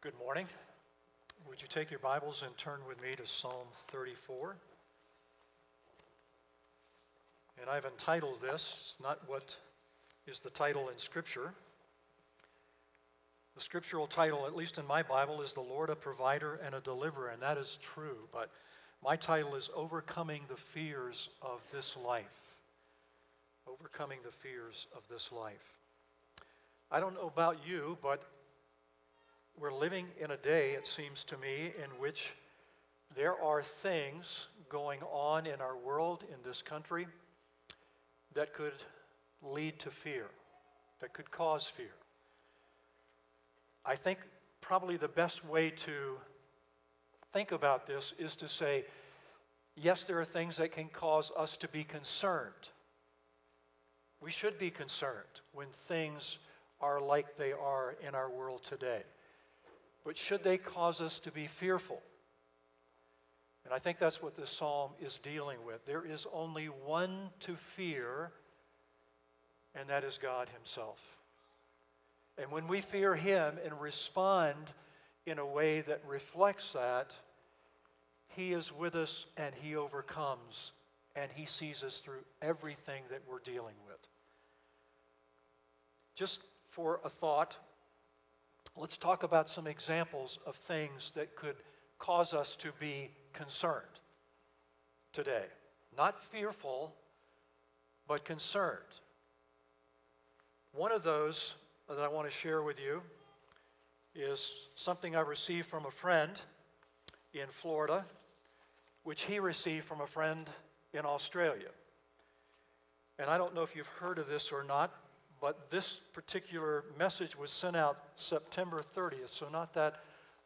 Good morning. Would you take your Bibles and turn with me to Psalm 34? And I've entitled this, not what is the title in Scripture. The scriptural title, at least in my Bible, is The Lord a Provider and a Deliverer, and that is true. But my title is Overcoming the Fears of This Life. Overcoming the Fears of This Life. I don't know about you, but we're living in a day, it seems to me, in which there are things going on in our world, in this country, that could lead to fear, that could cause fear. I think probably the best way to think about this is to say, yes, there are things that can cause us to be concerned. We should be concerned when things are like they are in our world today. But should they cause us to be fearful? And I think that's what this psalm is dealing with. There is only one to fear, and that is God Himself. And when we fear Him and respond in a way that reflects that, He is with us and He overcomes and He sees us through everything that we're dealing with. Just for a thought, let's talk about some examples of things that could cause us to be concerned today. Not fearful, but concerned. One of those that I want to share with you is something I received from a friend in Florida, which he received from a friend in Australia. And I don't know if you've heard of this or not, but this particular message was sent out September 30th, so not that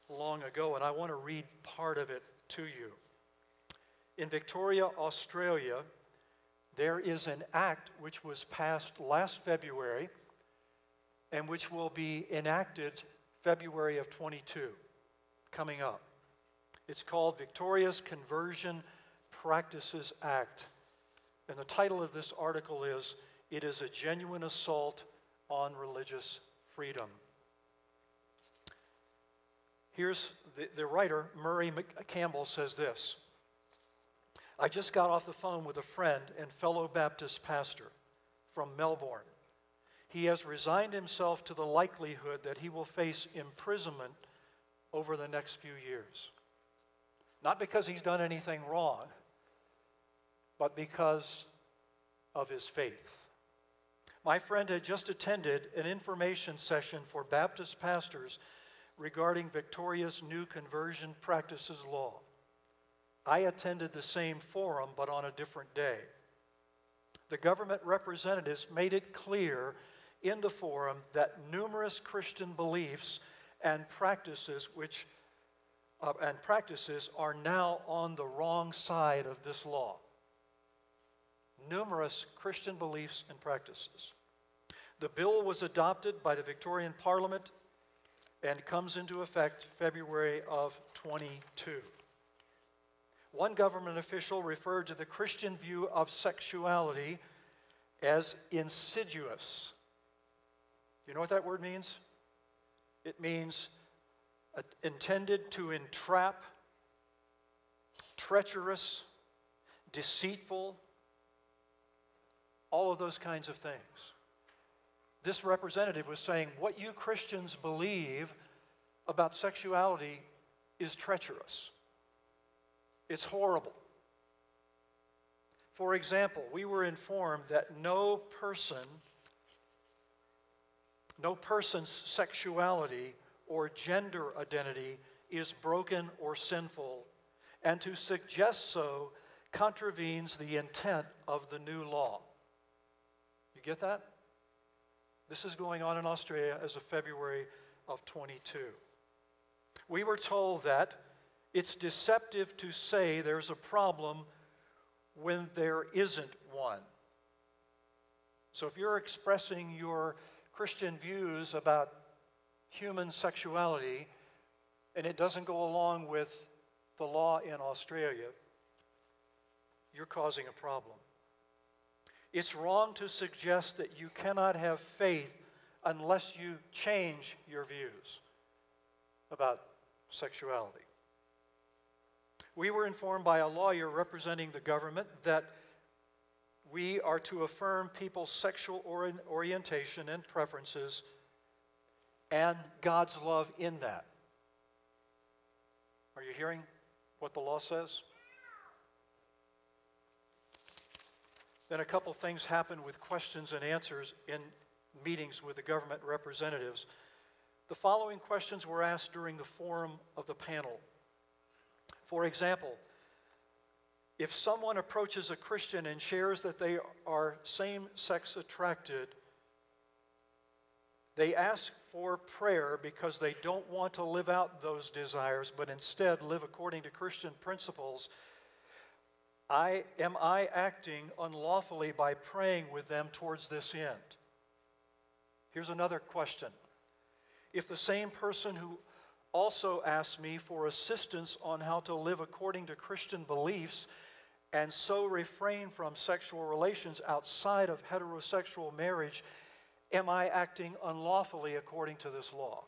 long ago, and I want to read part of it to you. In Victoria, Australia, there is an act which was passed last February and which will be enacted February of 22, coming up. It's called Victoria's Conversion Practices Act. And the title of this article is it is a genuine assault on religious freedom. Here's the, the writer, Murray Campbell, says this I just got off the phone with a friend and fellow Baptist pastor from Melbourne. He has resigned himself to the likelihood that he will face imprisonment over the next few years. Not because he's done anything wrong, but because of his faith. My friend had just attended an information session for Baptist pastors regarding Victoria's new conversion practices law. I attended the same forum, but on a different day. The government representatives made it clear in the forum that numerous Christian beliefs and practices which uh, and practices are now on the wrong side of this law numerous Christian beliefs and practices. The bill was adopted by the Victorian Parliament and comes into effect February of 22. One government official referred to the Christian view of sexuality as insidious. You know what that word means? It means uh, intended to entrap, treacherous, deceitful, all of those kinds of things. This representative was saying, What you Christians believe about sexuality is treacherous, it's horrible. For example, we were informed that no person, no person's sexuality or gender identity is broken or sinful, and to suggest so contravenes the intent of the new law. You get that? This is going on in Australia as of February of 22. We were told that it's deceptive to say there's a problem when there isn't one. So if you're expressing your Christian views about human sexuality and it doesn't go along with the law in Australia, you're causing a problem. It's wrong to suggest that you cannot have faith unless you change your views. about sexuality. We were informed by a lawyer representing the government that we are to affirm people's sexual orientation and preferences and God's love in that. Are you hearing what the law says? Then a couple things happened with questions and answers in meetings with the government representatives. The following questions were asked during the forum of the panel. For example, if someone approaches a Christian and shares that they are same sex attracted, they ask for prayer because they don't want to live out those desires, but instead live according to Christian principles. I, am I acting unlawfully by praying with them towards this end? Here's another question. If the same person who also asked me for assistance on how to live according to Christian beliefs and so refrain from sexual relations outside of heterosexual marriage, am I acting unlawfully according to this law?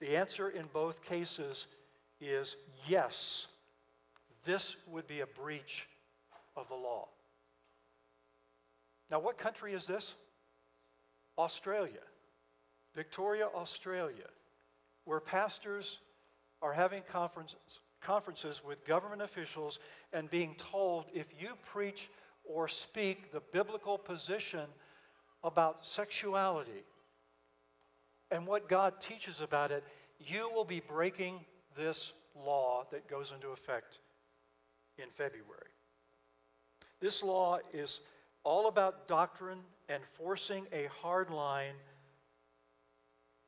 The answer in both cases is yes. This would be a breach of the law. Now, what country is this? Australia. Victoria, Australia where pastors are having conferences, conferences with government officials and being told if you preach or speak the biblical position about sexuality and what God teaches about it, you will be breaking this law that goes into effect in February. This law is all about doctrine and forcing a hardline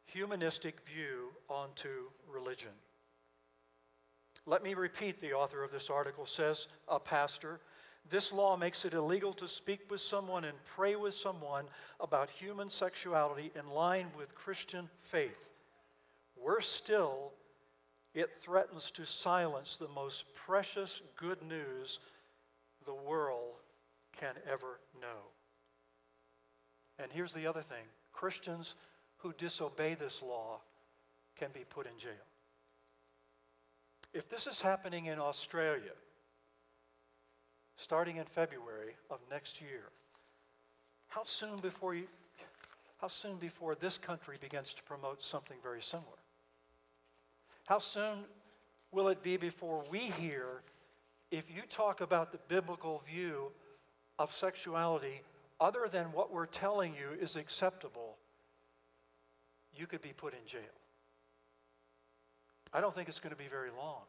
humanistic view onto religion. Let me repeat the author of this article says, a pastor, this law makes it illegal to speak with someone and pray with someone about human sexuality in line with Christian faith. Worse still, it threatens to silence the most precious good news the world can ever know. And here's the other thing Christians who disobey this law can be put in jail. If this is happening in Australia, starting in February of next year, how soon before you, how soon before this country begins to promote something very similar? How soon will it be before we hear if you talk about the biblical view of sexuality other than what we're telling you is acceptable, you could be put in jail. I don't think it's going to be very long.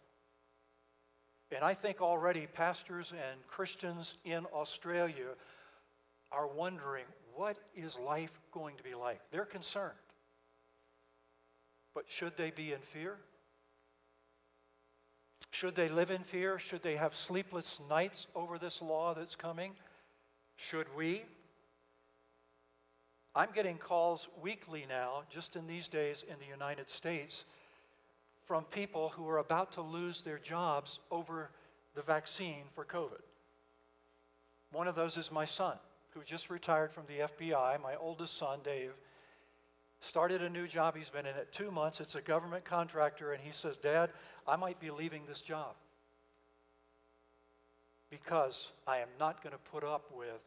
And I think already pastors and Christians in Australia are wondering what is life going to be like? They're concerned. But should they be in fear? Should they live in fear? Should they have sleepless nights over this law that's coming? Should we? I'm getting calls weekly now, just in these days in the United States, from people who are about to lose their jobs over the vaccine for COVID. One of those is my son, who just retired from the FBI. My oldest son, Dave, started a new job. He's been in it two months. It's a government contractor, and he says, Dad, I might be leaving this job because I am not going to put up with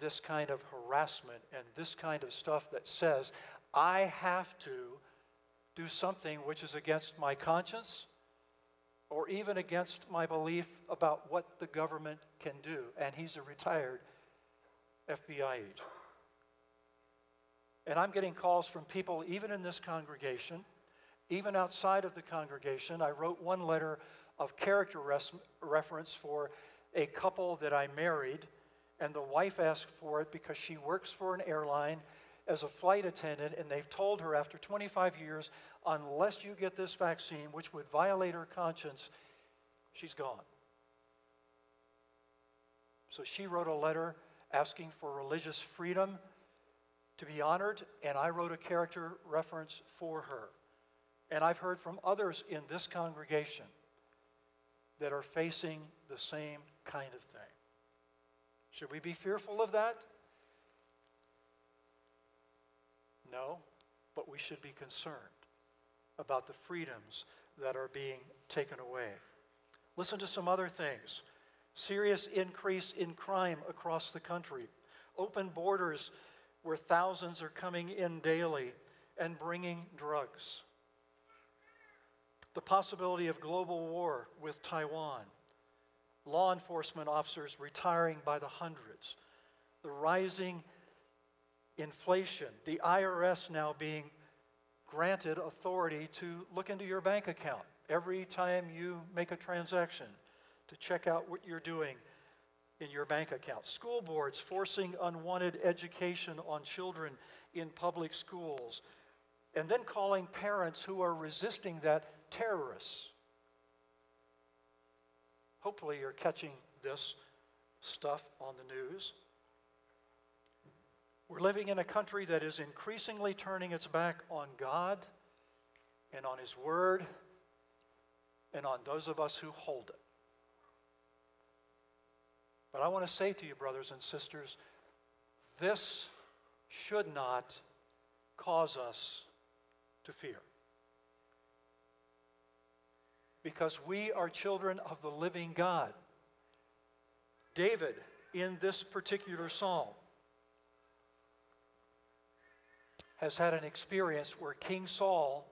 this kind of harassment and this kind of stuff that says I have to do something which is against my conscience or even against my belief about what the government can do. And he's a retired FBI agent. And I'm getting calls from people, even in this congregation, even outside of the congregation. I wrote one letter of character res- reference for a couple that I married and the wife asked for it because she works for an airline as a flight attendant, and they've told her after 25 years, unless you get this vaccine, which would violate her conscience, she's gone. So she wrote a letter asking for religious freedom to be honored, and I wrote a character reference for her. And I've heard from others in this congregation that are facing the same kind of thing. Should we be fearful of that? No, but we should be concerned. about the freedoms that are being taken away. Listen to some other things serious increase in crime across the country, open borders where thousands are coming in daily and bringing drugs, the possibility of global war with Taiwan, law enforcement officers retiring by the hundreds, the rising inflation, the IRS now being granted authority to look into your bank account every time you make a transaction to check out what you're doing in your bank account. School boards forcing unwanted education on children in public schools, and then calling parents who are resisting that terrorists. Hopefully, you're catching this stuff on the news. We're living in a country that is increasingly turning its back on God and on His Word and on those of us who hold it. But I want to say to you, brothers and sisters, this should not cause us to fear. Because we are children of the living God. David, in this particular psalm, has had an experience where King Saul,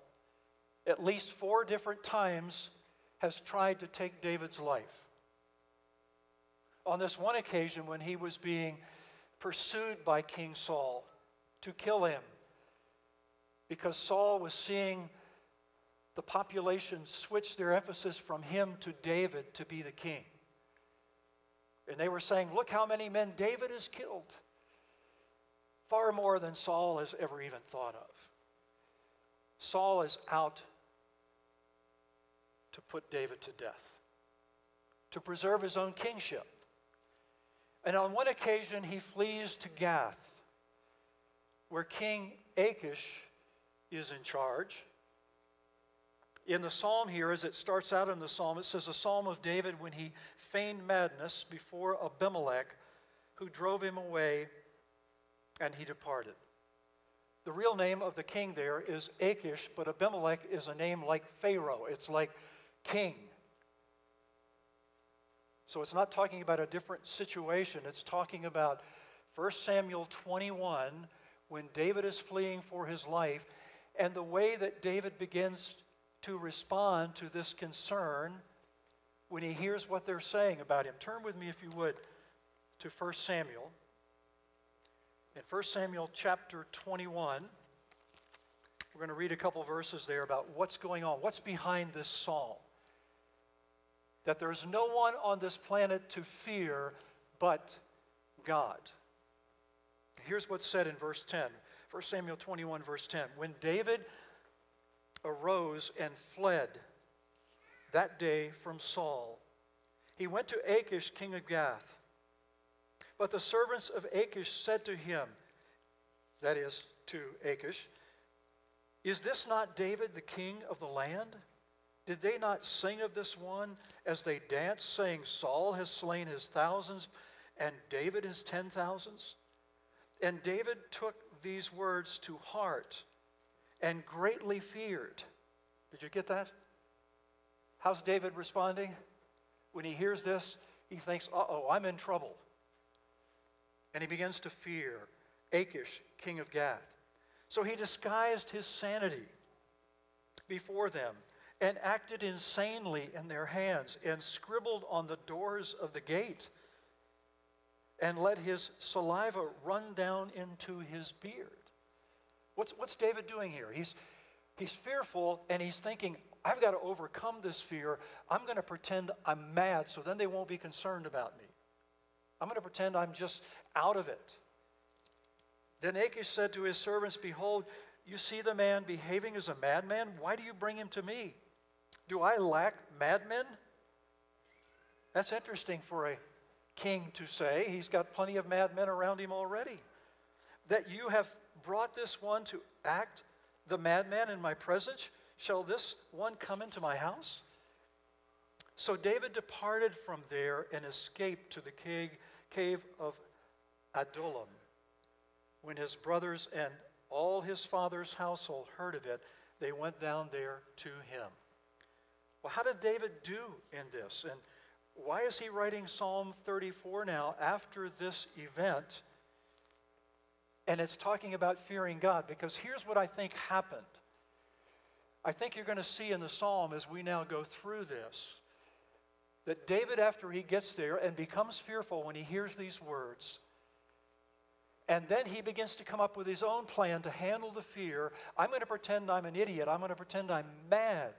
at least four different times, has tried to take David's life. On this one occasion, when he was being pursued by King Saul to kill him, because Saul was seeing the population switch their emphasis from him to David to be the king. And they were saying, Look how many men David has killed. Far more than Saul has ever even thought of. Saul is out to put David to death, to preserve his own kingship. And on one occasion, he flees to Gath, where King Achish is in charge. In the psalm here, as it starts out in the psalm, it says, A psalm of David when he feigned madness before Abimelech, who drove him away, and he departed. The real name of the king there is Achish, but Abimelech is a name like Pharaoh. It's like king. So it's not talking about a different situation. It's talking about 1 Samuel 21 when David is fleeing for his life and the way that David begins to respond to this concern when he hears what they're saying about him. Turn with me, if you would, to 1 Samuel. In 1 Samuel chapter 21, we're going to read a couple verses there about what's going on, what's behind this psalm that there's no one on this planet to fear but God. Here's what's said in verse 10. 1 Samuel 21, verse 10. When David arose and fled that day from Saul, he went to Achish, king of Gath. But the servants of Achish said to him, that is, to Achish, Is this not David, the king of the land? Did they not sing of this one as they danced, saying, Saul has slain his thousands and David his ten thousands? And David took these words to heart and greatly feared. Did you get that? How's David responding? When he hears this, he thinks, uh oh, I'm in trouble. And he begins to fear Achish, king of Gath. So he disguised his sanity before them and acted insanely in their hands and scribbled on the doors of the gate and let his saliva run down into his beard. What's, what's David doing here? He's, he's fearful and he's thinking, I've got to overcome this fear. I'm going to pretend I'm mad so then they won't be concerned about me. I'm going to pretend I'm just out of it. Then Achish said to his servants, Behold, you see the man behaving as a madman? Why do you bring him to me? Do I lack madmen? That's interesting for a king to say. He's got plenty of madmen around him already. That you have brought this one to act the madman in my presence? Shall this one come into my house? So David departed from there and escaped to the cave of Adullam. When his brothers and all his father's household heard of it, they went down there to him. Well, how did David do in this? And why is he writing Psalm 34 now after this event? And it's talking about fearing God because here's what I think happened. I think you're going to see in the psalm as we now go through this that David, after he gets there and becomes fearful when he hears these words, and then he begins to come up with his own plan to handle the fear. I'm going to pretend I'm an idiot. I'm going to pretend I'm mad.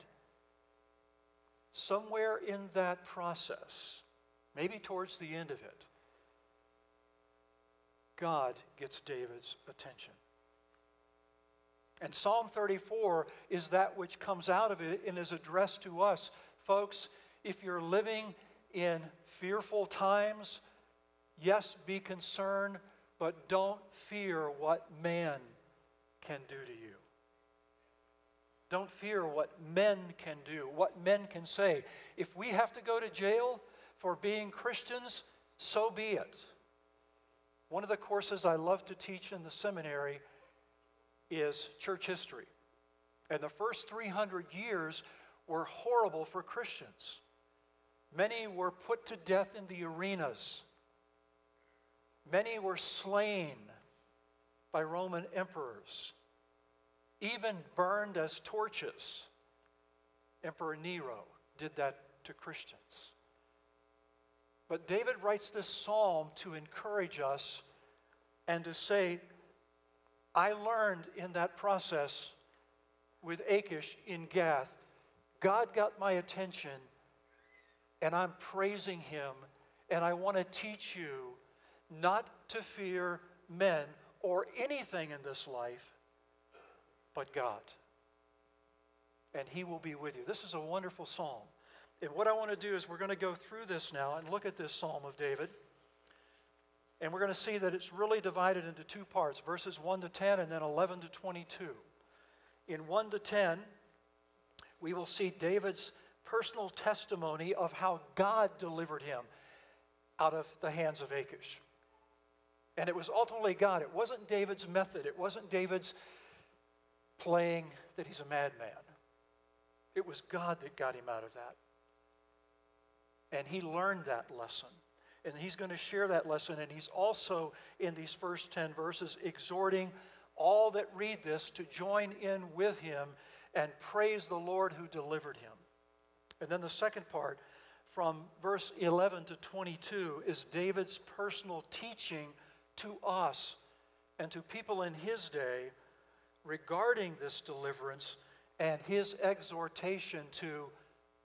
Somewhere in that process, maybe towards the end of it, God gets David's attention. And Psalm 34 is that which comes out of it and is addressed to us. Folks, if you're living in fearful times, yes, be concerned, but don't fear what man can do to you. Don't fear what men can do, what men can say. If we have to go to jail for being Christians, so be it. One of the courses I love to teach in the seminary is church history. And the first 300 years were horrible for Christians. Many were put to death in the arenas. Many were slain by Roman emperors, even burned as torches. Emperor Nero did that to Christians. But David writes this psalm to encourage us and to say, I learned in that process with Achish in Gath, God got my attention and I'm praising him. And I want to teach you not to fear men or anything in this life, but God. And he will be with you. This is a wonderful psalm. And what I want to do is we're going to go through this now and look at this psalm of David. And we're going to see that it's really divided into two parts verses 1 to 10 and then 11 to 22. In 1 to 10, we will see David's personal testimony of how God delivered him out of the hands of Achish. And it was ultimately God. It wasn't David's method, it wasn't David's playing that he's a madman. It was God that got him out of that. And he learned that lesson. And he's going to share that lesson. And he's also, in these first 10 verses, exhorting all that read this to join in with him and praise the Lord who delivered him. And then the second part, from verse 11 to 22, is David's personal teaching to us and to people in his day regarding this deliverance and his exhortation to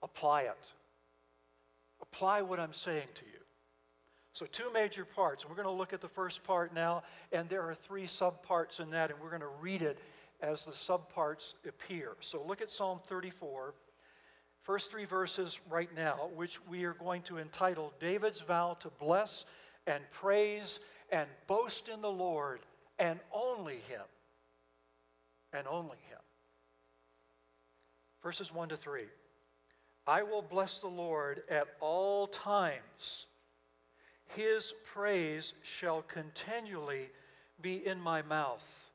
apply it. Apply what I'm saying to you. So, two major parts. We're going to look at the first part now, and there are three subparts in that, and we're going to read it as the subparts appear. So, look at Psalm 34 first three verses right now, which we are going to entitle David's Vow to Bless and Praise and Boast in the Lord and only Him. And only Him. Verses 1 to 3. I will bless the Lord at all times. His praise shall continually be in my mouth.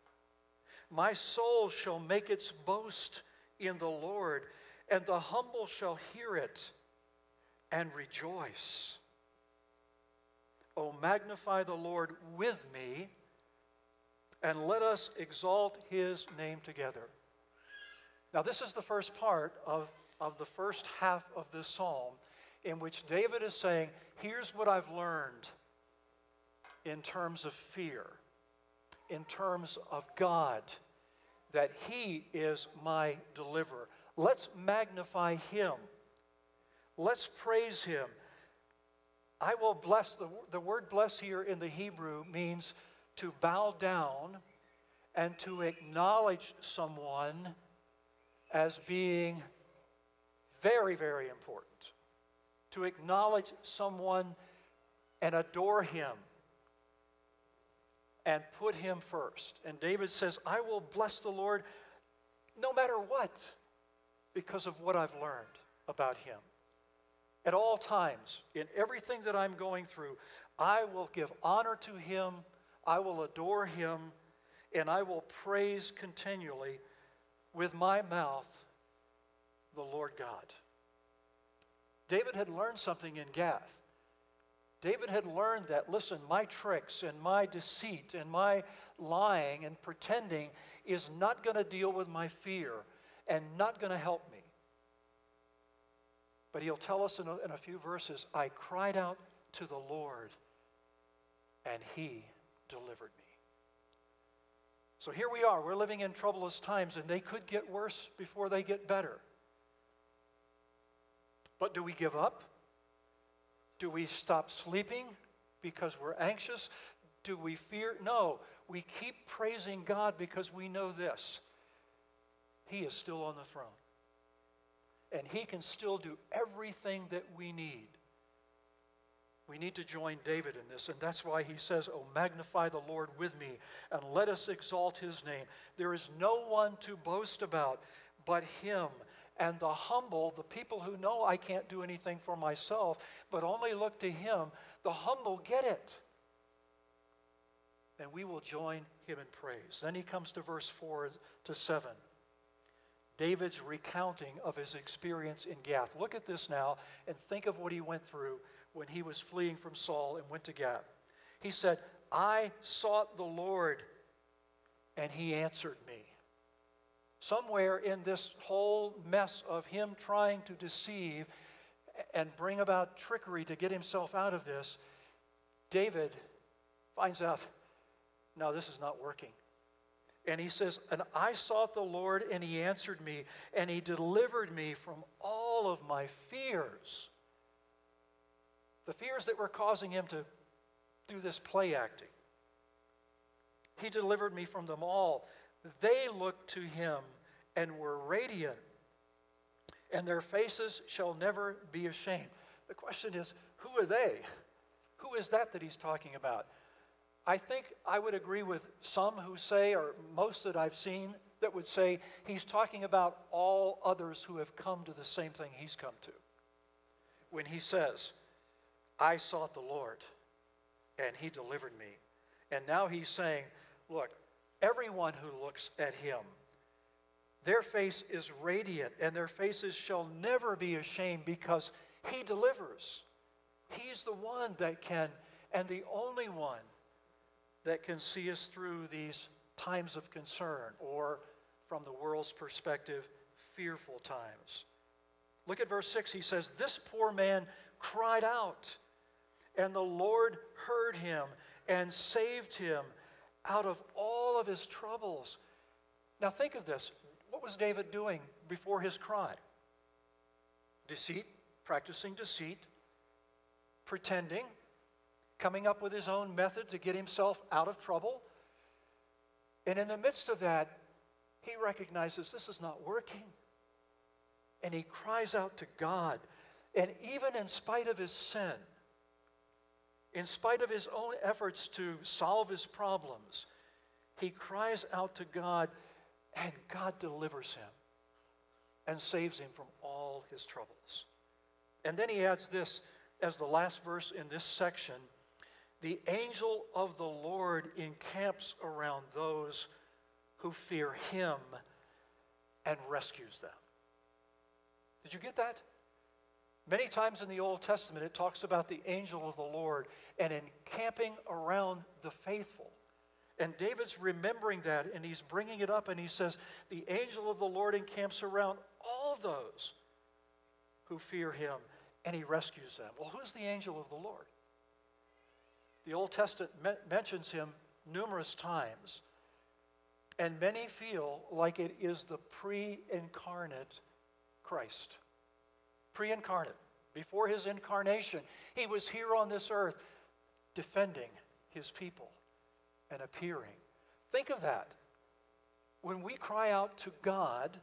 My soul shall make its boast in the Lord and the humble shall hear it and rejoice. Oh, magnify the Lord with me, and let us exalt his name together. Now, this is the first part of, of the first half of this psalm, in which David is saying, Here's what I've learned in terms of fear, in terms of God, that he is my deliverer. Let's magnify him. Let's praise him. I will bless. The, the word bless here in the Hebrew means to bow down and to acknowledge someone as being very, very important. To acknowledge someone and adore him and put him first. And David says, I will bless the Lord no matter what because of what I've learned about Him. At all times, in everything that I'm going through, I will give honor to Him, I will adore Him, and I will praise continually with my mouth the Lord God. David had learned something in Gath. David had learned that, listen, my tricks and my deceit and my lying and pretending is not going to deal with my fear and not going to help me. But he'll tell us in a, in a few verses I cried out to the Lord, and he delivered me. So here we are. We're living in troublous times, and they could get worse before they get better. But do we give up? Do we stop sleeping because we're anxious? Do we fear? No. We keep praising God because we know this He is still on the throne. And He can still do everything that we need. We need to join David in this, and that's why he says, Oh, magnify the Lord with me, and let us exalt his name. There is no one to boast about but him. And the humble, the people who know I can't do anything for myself, but only look to Him, the humble get it. And we will join Him in praise. Then he comes to verse 4 to 7. David's recounting of his experience in Gath. Look at this now and think of what he went through when he was fleeing from Saul and went to Gath. He said, I sought the Lord, and he answered me somewhere in this whole mess of him trying to deceive and bring about trickery to get himself out of this, David finds out, no, this is not working. And he says, And I sought the Lord, and he answered me, and he delivered me from all of my fears. The fears that were causing him to do this play acting. He delivered me from them all. They looked to him and were radiant, and their faces shall never be ashamed. The question is, who are they? Who is that that he's talking about? I think I would agree with some who say, or most that I've seen, that would say he's talking about all others who have come to the same thing he's come to. When he says, I sought the Lord and he delivered me. And now he's saying, look, everyone who looks at him their face is radiant, and their faces shall never be ashamed because He delivers. He's the one that can, and the only one that can see us through these times of concern, or from the world's perspective, fearful times. Look at verse 6. He says, This poor man cried out, and the Lord heard him and saved him out of all of his troubles. Now, think of this what was David doing before his cry? Deceit, practicing deceit, pretending, coming up with his own method to get himself out of trouble. And in the midst of that, he recognizes this is not working. And he cries out to God. And even in spite of his sin, in spite of his own efforts to solve his problems, he cries out to God and God delivers him and saves him from all his troubles. And then he adds this as the last verse in this section the angel of the Lord encamps around those who fear him and rescues them. Did you get that? Many times in the Old Testament, it talks about the angel of the Lord and encamping around the faithful. And David's remembering that and he's bringing it up and he says, The angel of the Lord encamps around all those who fear him and he rescues them. Well, who's the angel of the Lord? The Old Testament me- mentions him numerous times, and many feel like it is the pre incarnate Christ. Pre incarnate. Before his incarnation, he was here on this earth defending his people and appearing. Think of that. When we cry out to God,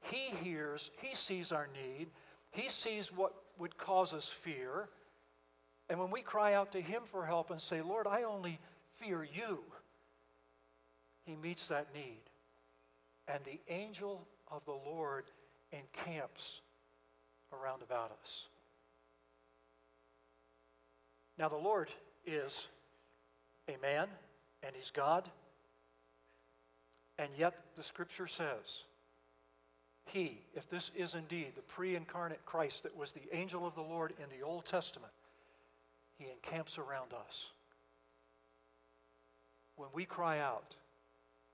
He hears, He sees our need, He sees what would cause us fear. And when we cry out to Him for help and say, Lord, I only fear you, He meets that need. And the angel of the Lord encamps around about us. Now, the Lord is a man and He's God. And yet, the scripture says He, if this is indeed the pre incarnate Christ that was the angel of the Lord in the Old Testament, He encamps around us. When we cry out,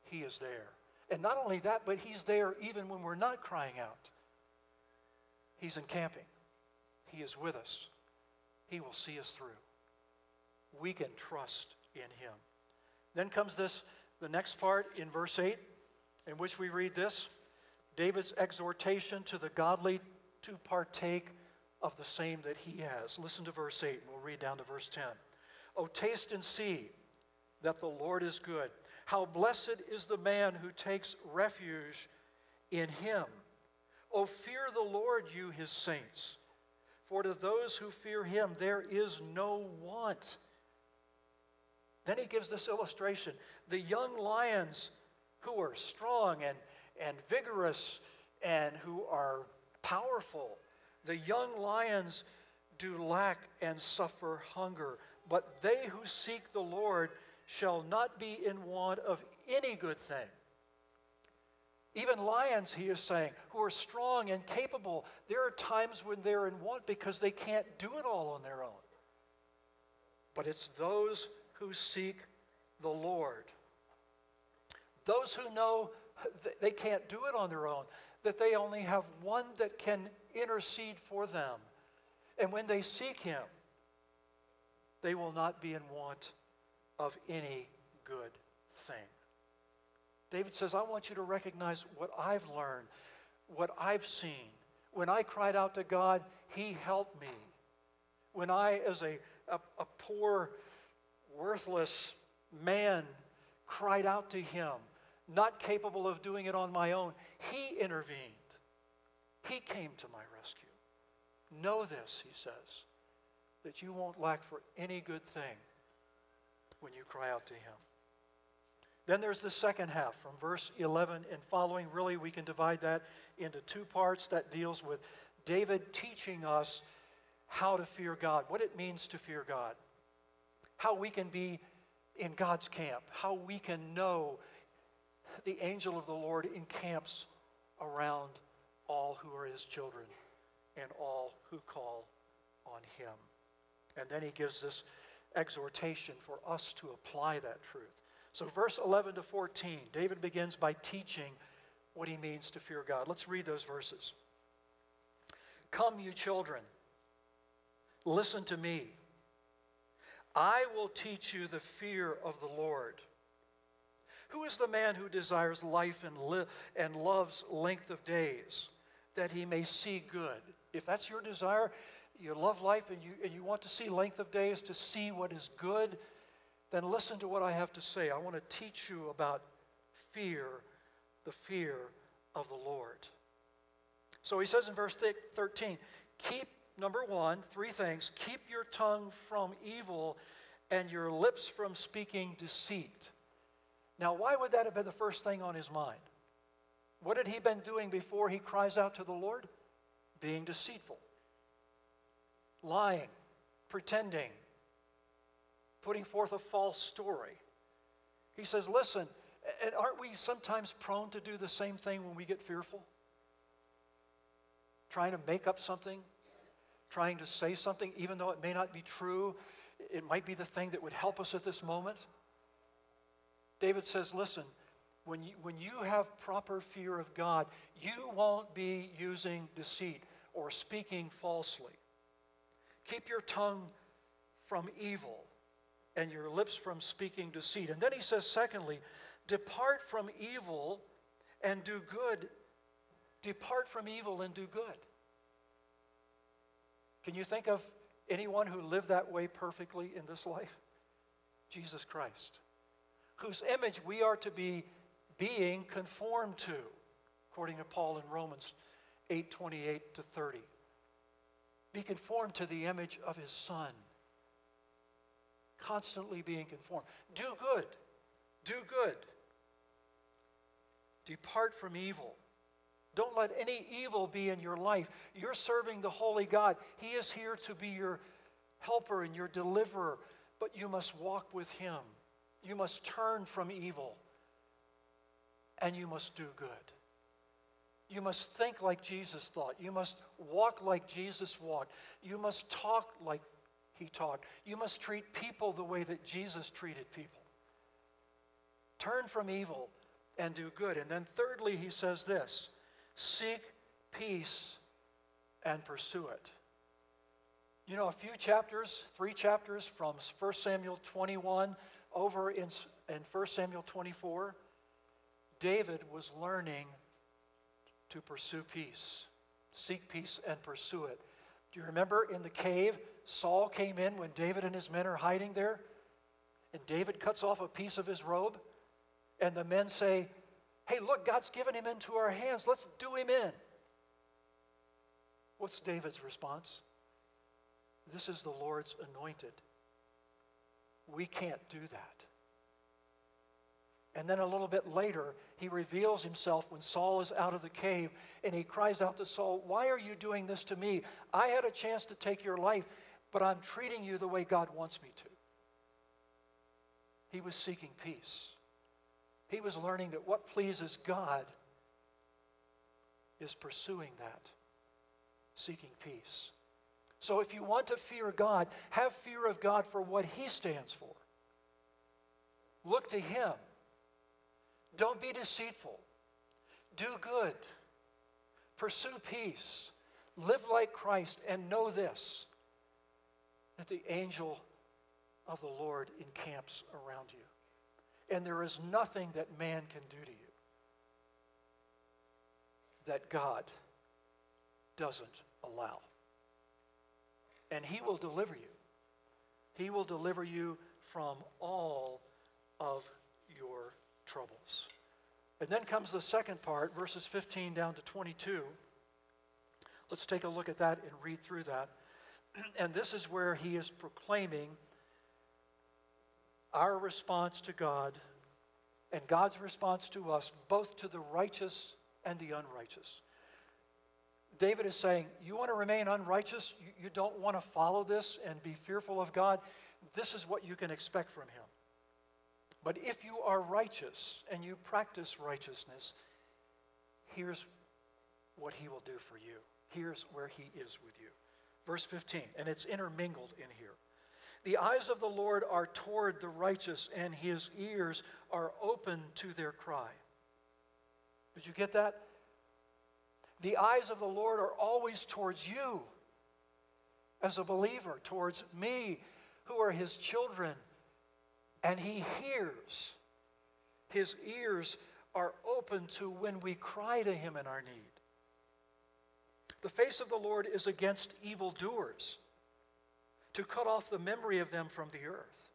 He is there. And not only that, but He's there even when we're not crying out. He's encamping, He is with us. He will see us through. We can trust in Him. Then comes this, the next part in verse 8, in which we read this David's exhortation to the godly to partake of the same that he has. Listen to verse 8, and we'll read down to verse 10. Oh, taste and see that the Lord is good. How blessed is the man who takes refuge in him. Oh, fear the Lord, you his saints, for to those who fear him there is no want. Then he gives this illustration the young lions who are strong and, and vigorous and who are powerful, the young lions do lack and suffer hunger, but they who seek the Lord shall not be in want of any good thing. Even lions, he is saying, who are strong and capable, there are times when they're in want because they can't do it all on their own. But it's those who seek the Lord. Those who know they can't do it on their own, that they only have one that can intercede for them. And when they seek Him, they will not be in want of any good thing. David says, I want you to recognize what I've learned, what I've seen. When I cried out to God, He helped me. When I, as a, a, a poor, worthless man cried out to him, not capable of doing it on my own, he intervened. He came to my rescue. Know this, he says, that you won't lack for any good thing when you cry out to him. Then there's the second half from verse 11 and following. Really, we can divide that into two parts that deals with David teaching us how to fear God, what it means to fear God how we can be in God's camp, how we can know the angel of the Lord encamps around all who are his children and all who call on him. And then he gives this exhortation for us to apply that truth. So, verse 11 to 14, David begins by teaching what he means to fear God. Let's read those verses. Come, you children, listen to me. I will teach you the fear of the Lord. Who is the man who desires life and, li- and loves length of days, that he may see good? If that's your desire, you love life and you, and you want to see length of days to see what is good, then listen to what I have to say. I want to teach you about fear, the fear of the Lord. So he says in verse 13, Keep number one, three things keep your tongue from evil and your lips from speaking deceit. Now, why would that have been the first thing on his mind? What had he been doing before he cries out to the Lord? Being deceitful, lying, pretending, putting forth a false story. He says, Listen, and aren't we sometimes prone to do the same thing when we get fearful? Trying to make up something, trying to say something, even though it may not be true. It might be the thing that would help us at this moment. David says, Listen, when you, when you have proper fear of God, you won't be using deceit or speaking falsely. Keep your tongue from evil and your lips from speaking deceit. And then he says, secondly, depart from evil and do good. Depart from evil and do good. Can you think of anyone who lived that way perfectly in this life? Jesus Christ, whose image we are to be being conformed to, according to Paul in Romans 8 28 to 30. Be conformed to the image of his Son. Constantly being conformed. Do good. Do good. Depart from evil. Don't let any evil be in your life. You're serving the Holy God. He is here to be your helper and your deliverer, but you must walk with Him. You must turn from evil and you must do good. You must think like Jesus thought. You must walk like Jesus walked. You must talk like he talked. You must treat people the way that Jesus treated people. Turn from evil and do good. And then, thirdly, he says this seek peace and pursue it. You know, a few chapters, three chapters from 1 Samuel 21 over in, in 1 Samuel 24, David was learning to pursue peace, seek peace and pursue it. Do you remember in the cave, Saul came in when David and his men are hiding there? And David cuts off a piece of his robe, and the men say, Hey, look, God's given him into our hands. Let's do him in. What's David's response? This is the Lord's anointed. We can't do that. And then a little bit later, he reveals himself when Saul is out of the cave and he cries out to Saul, Why are you doing this to me? I had a chance to take your life, but I'm treating you the way God wants me to. He was seeking peace. He was learning that what pleases God is pursuing that, seeking peace. So if you want to fear God, have fear of God for what He stands for. Look to Him. Don't be deceitful. Do good. Pursue peace. Live like Christ and know this that the angel of the Lord encamps around you. And there is nothing that man can do to you that God doesn't allow. And He will deliver you. He will deliver you from all of your troubles. And then comes the second part, verses 15 down to 22. Let's take a look at that and read through that. And this is where he is proclaiming our response to God and God's response to us, both to the righteous and the unrighteous. David is saying, You want to remain unrighteous? You, you don't want to follow this and be fearful of God? This is what you can expect from him. But if you are righteous and you practice righteousness, here's what he will do for you. Here's where he is with you. Verse 15, and it's intermingled in here. The eyes of the Lord are toward the righteous, and his ears are open to their cry. Did you get that? The eyes of the Lord are always towards you as a believer, towards me, who are his children and he hears. His ears are open to when we cry to him in our need. The face of the Lord is against evildoers, to cut off the memory of them from the earth.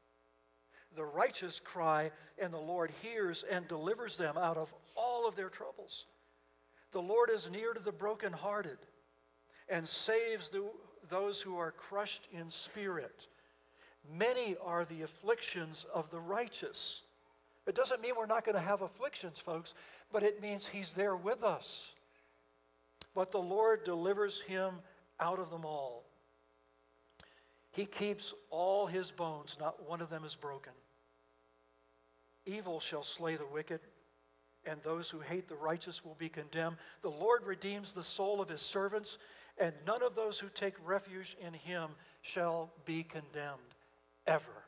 The righteous cry, and the Lord hears and delivers them out of all of their troubles. The Lord is near to the brokenhearted and saves the, those who are crushed in spirit. Many are the afflictions of the righteous. It doesn't mean we're not going to have afflictions, folks, but it means He's there with us. But the Lord delivers him out of them all. He keeps all his bones, not one of them is broken. Evil shall slay the wicked, and those who hate the righteous will be condemned. The Lord redeems the soul of his servants, and none of those who take refuge in him shall be condemned ever.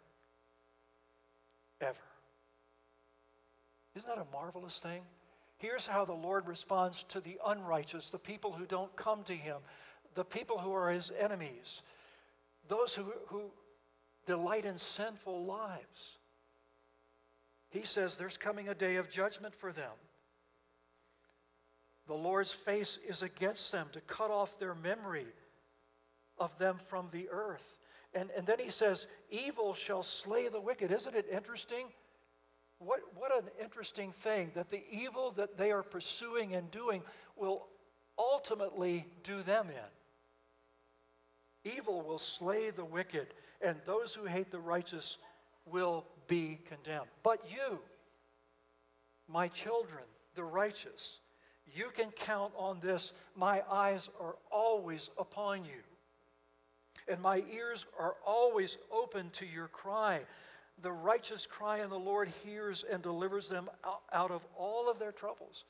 Ever. Isn't that a marvelous thing? Here's how the Lord responds to the unrighteous, the people who don't come to Him, the people who are His enemies, those who, who delight in sinful lives. He says there's coming a day of judgment for them. The Lord's face is against them to cut off their memory of them from the earth. And, and then he says, Evil shall slay the wicked. Isn't it interesting? What, what an interesting thing that the evil that they are pursuing and doing will ultimately do them in. Evil will slay the wicked, and those who hate the righteous will be condemned. But you, my children, the righteous, you can count on this. My eyes are always upon you and my ears are always open to your cry. The righteous cry, and the Lord hears and delivers them out of all of their troubles.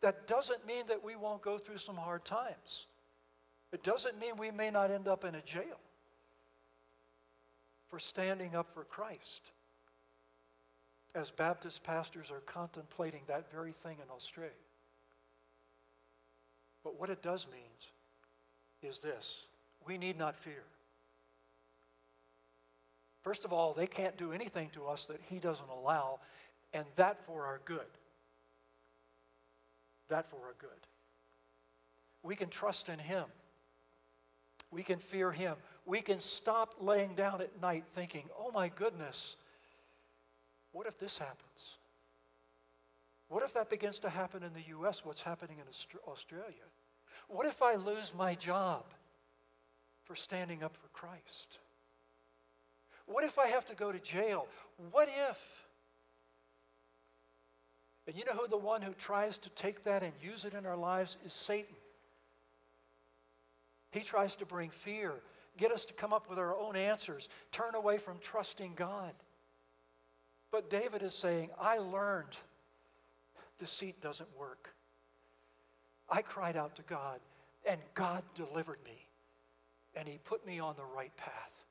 That doesn't mean that we won't go through some hard times. It doesn't mean we may not end up in a jail for standing up for Christ. As Baptist pastors are contemplating that very thing in Australia. But what it does mean is this we need not fear. First of all, they can't do anything to us that He doesn't allow, and that for our good. That for our good. We can trust in Him. We can fear Him. We can stop laying down at night thinking, oh my goodness, what if this happens? What if that begins to happen in the U.S., what's happening in Australia? What if I lose my job for standing up for Christ? What if I have to go to jail? What if? And you know who the one who tries to take that and use it in our lives is Satan. He tries to bring fear, get us to come up with our own answers, turn away from trusting God. But David is saying, I learned deceit doesn't work. I cried out to God, and God delivered me, and He put me on the right path.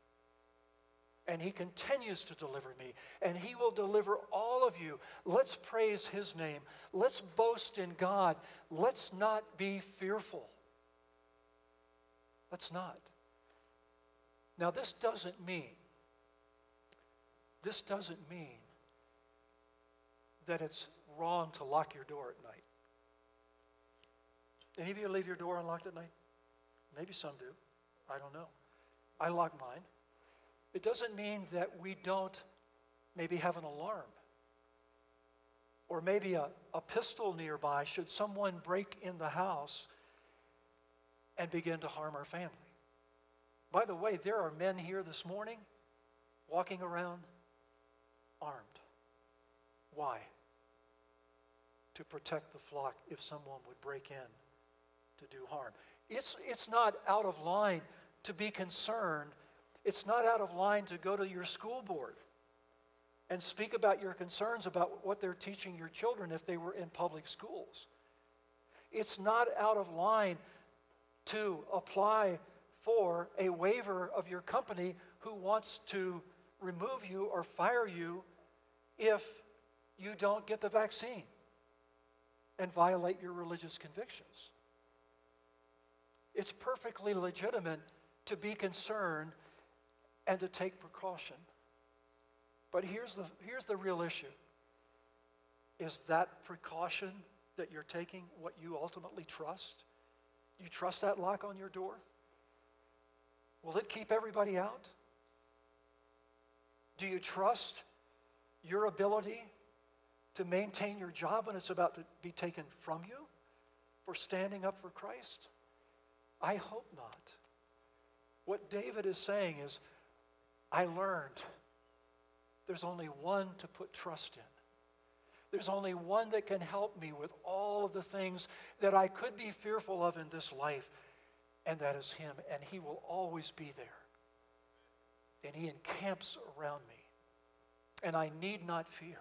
And He continues to deliver me, and He will deliver all of you. Let's praise His name. Let's boast in God. Let's not be fearful. Let's not. Now, this doesn't mean, this doesn't mean that it's wrong to lock your door at night. Any of you leave your door unlocked at night? Maybe some do. I don't know. I lock mine. It doesn't mean that we don't maybe have an alarm or maybe a, a pistol nearby should someone break in the house and begin to harm our family. By the way, there are men here this morning walking around armed. Why? To protect the flock if someone would break in to do harm. It's, it's not out of line to be concerned. It's not out of line to go to your school board and speak about your concerns about what they're teaching your children if they were in public schools. It's not out of line to apply for a waiver of your company who wants to remove you or fire you if you don't get the vaccine and violate your religious convictions. It's perfectly legitimate to be concerned and to take precaution. But here's the, here's the real issue is that precaution that you're taking what you ultimately trust? You trust that lock on your door? Will it keep everybody out? Do you trust your ability to maintain your job when it's about to be taken from you for standing up for Christ? I hope not. What David is saying is, I learned there's only one to put trust in. There's only one that can help me with all of the things that I could be fearful of in this life, and that is Him. And He will always be there. And He encamps around me. And I need not fear.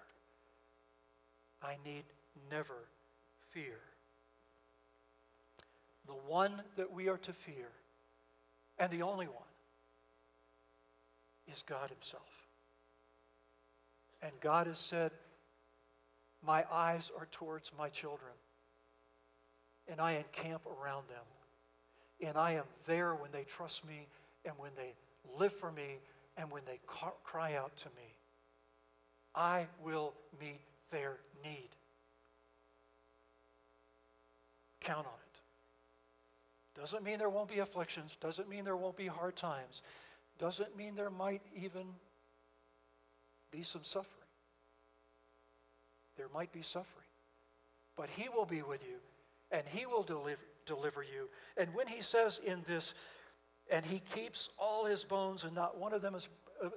I need never fear. The one that we are to fear, and the only one, is God Himself. And God has said, My eyes are towards my children, and I encamp around them. And I am there when they trust me, and when they live for me, and when they cry out to me. I will meet their need. Count on it. Doesn't mean there won't be afflictions, doesn't mean there won't be hard times, doesn't mean there might even be some suffering. There might be suffering. But He will be with you and He will deliver, deliver you. And when He says in this, and He keeps all His bones and not one of them is,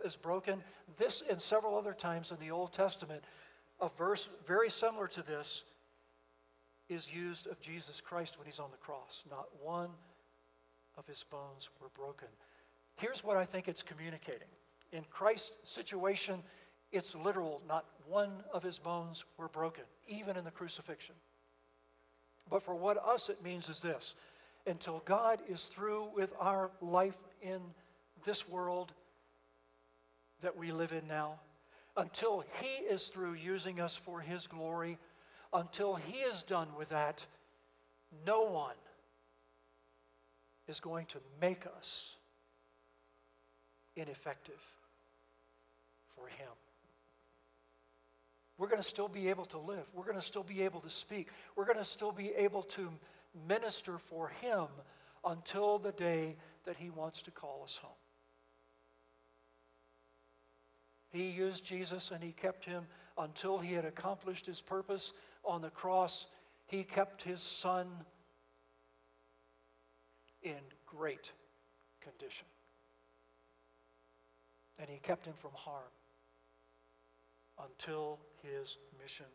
is broken, this and several other times in the Old Testament, a verse very similar to this is used of Jesus Christ when He's on the cross. Not one of His bones were broken. Here's what I think it's communicating. In Christ's situation, it's literal. Not one of his bones were broken, even in the crucifixion. But for what us it means is this until God is through with our life in this world that we live in now, until He is through using us for His glory, until He is done with that, no one is going to make us ineffective for Him. We're going to still be able to live. We're going to still be able to speak. We're going to still be able to minister for Him until the day that He wants to call us home. He used Jesus and He kept Him until He had accomplished His purpose on the cross. He kept His Son in great condition. And He kept Him from harm until his mission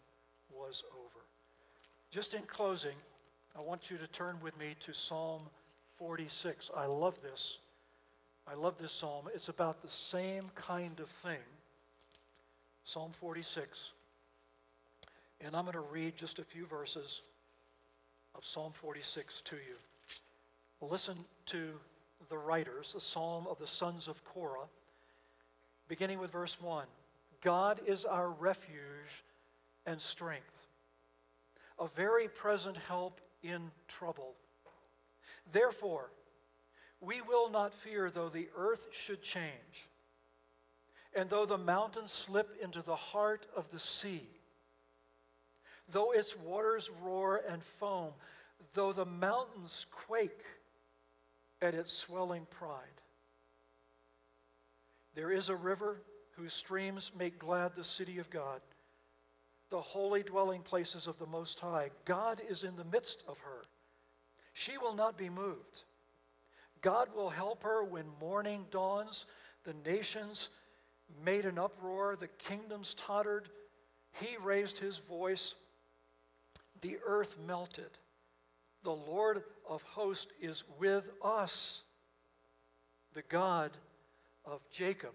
was over. Just in closing, I want you to turn with me to Psalm 46. I love this. I love this psalm. It's about the same kind of thing. Psalm 46. And I'm going to read just a few verses of Psalm 46 to you. Listen to the writers, the psalm of the sons of Korah, beginning with verse 1. God is our refuge and strength, a very present help in trouble. Therefore, we will not fear though the earth should change, and though the mountains slip into the heart of the sea, though its waters roar and foam, though the mountains quake at its swelling pride. There is a river whose streams make glad the city of God, the holy dwelling places of the Most High. God is in the midst of her. She will not be moved. God will help her when morning dawns. The nations made an uproar, the kingdoms tottered. He raised his voice. The earth melted. The Lord of hosts is with us. The God of Jacob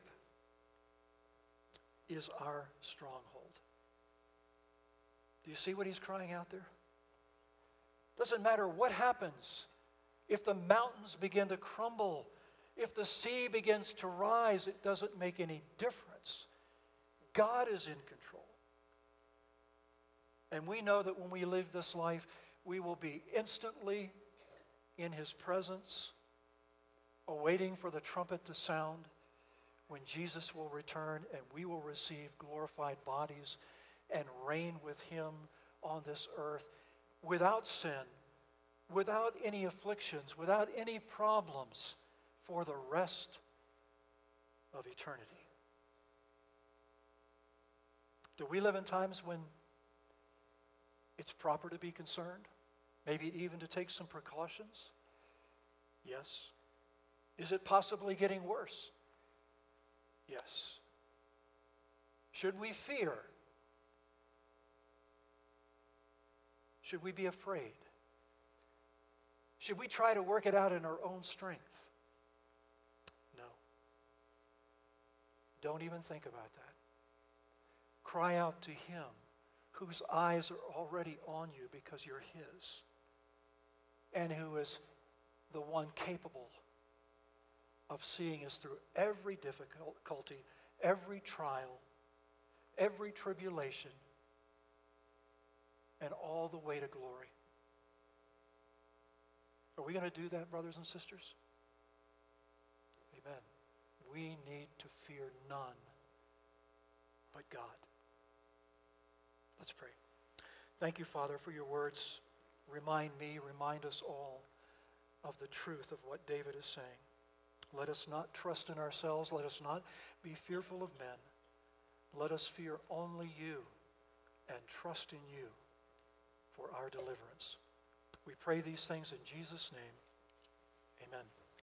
is our stronghold. Do you see what he's crying out there? Doesn't matter what happens. If the mountains begin to crumble, if the sea begins to rise, it doesn't make any difference. God is in control. And we know that when we live this life, we will be instantly in his presence, awaiting for the trumpet to sound when Jesus will return and we will receive glorified bodies and reign with him on this earth without sin, without any afflictions, without any problems for the rest of eternity. Do we live in times when it's proper to be concerned? Maybe even to take some precautions? Yes. Is it possibly getting worse? Yes. Should we fear? Should we be afraid? Should we try to work it out in our own strength? No. Don't even think about that. Cry out to Him whose eyes are already on you because you're His, and who is the one capable of seeing us through every difficulty, every trial, every tribulation, and all the way to glory. Are we going to do that, brothers and sisters? Amen. We need to fear none but God. Let's pray. Thank you, Father, for your words. Remind me, remind us all of the truth of what David is saying. Let us not trust in ourselves. Let us not be fearful of men. Let us fear only you and trust in you for our deliverance. We pray these things in Jesus' name. Amen.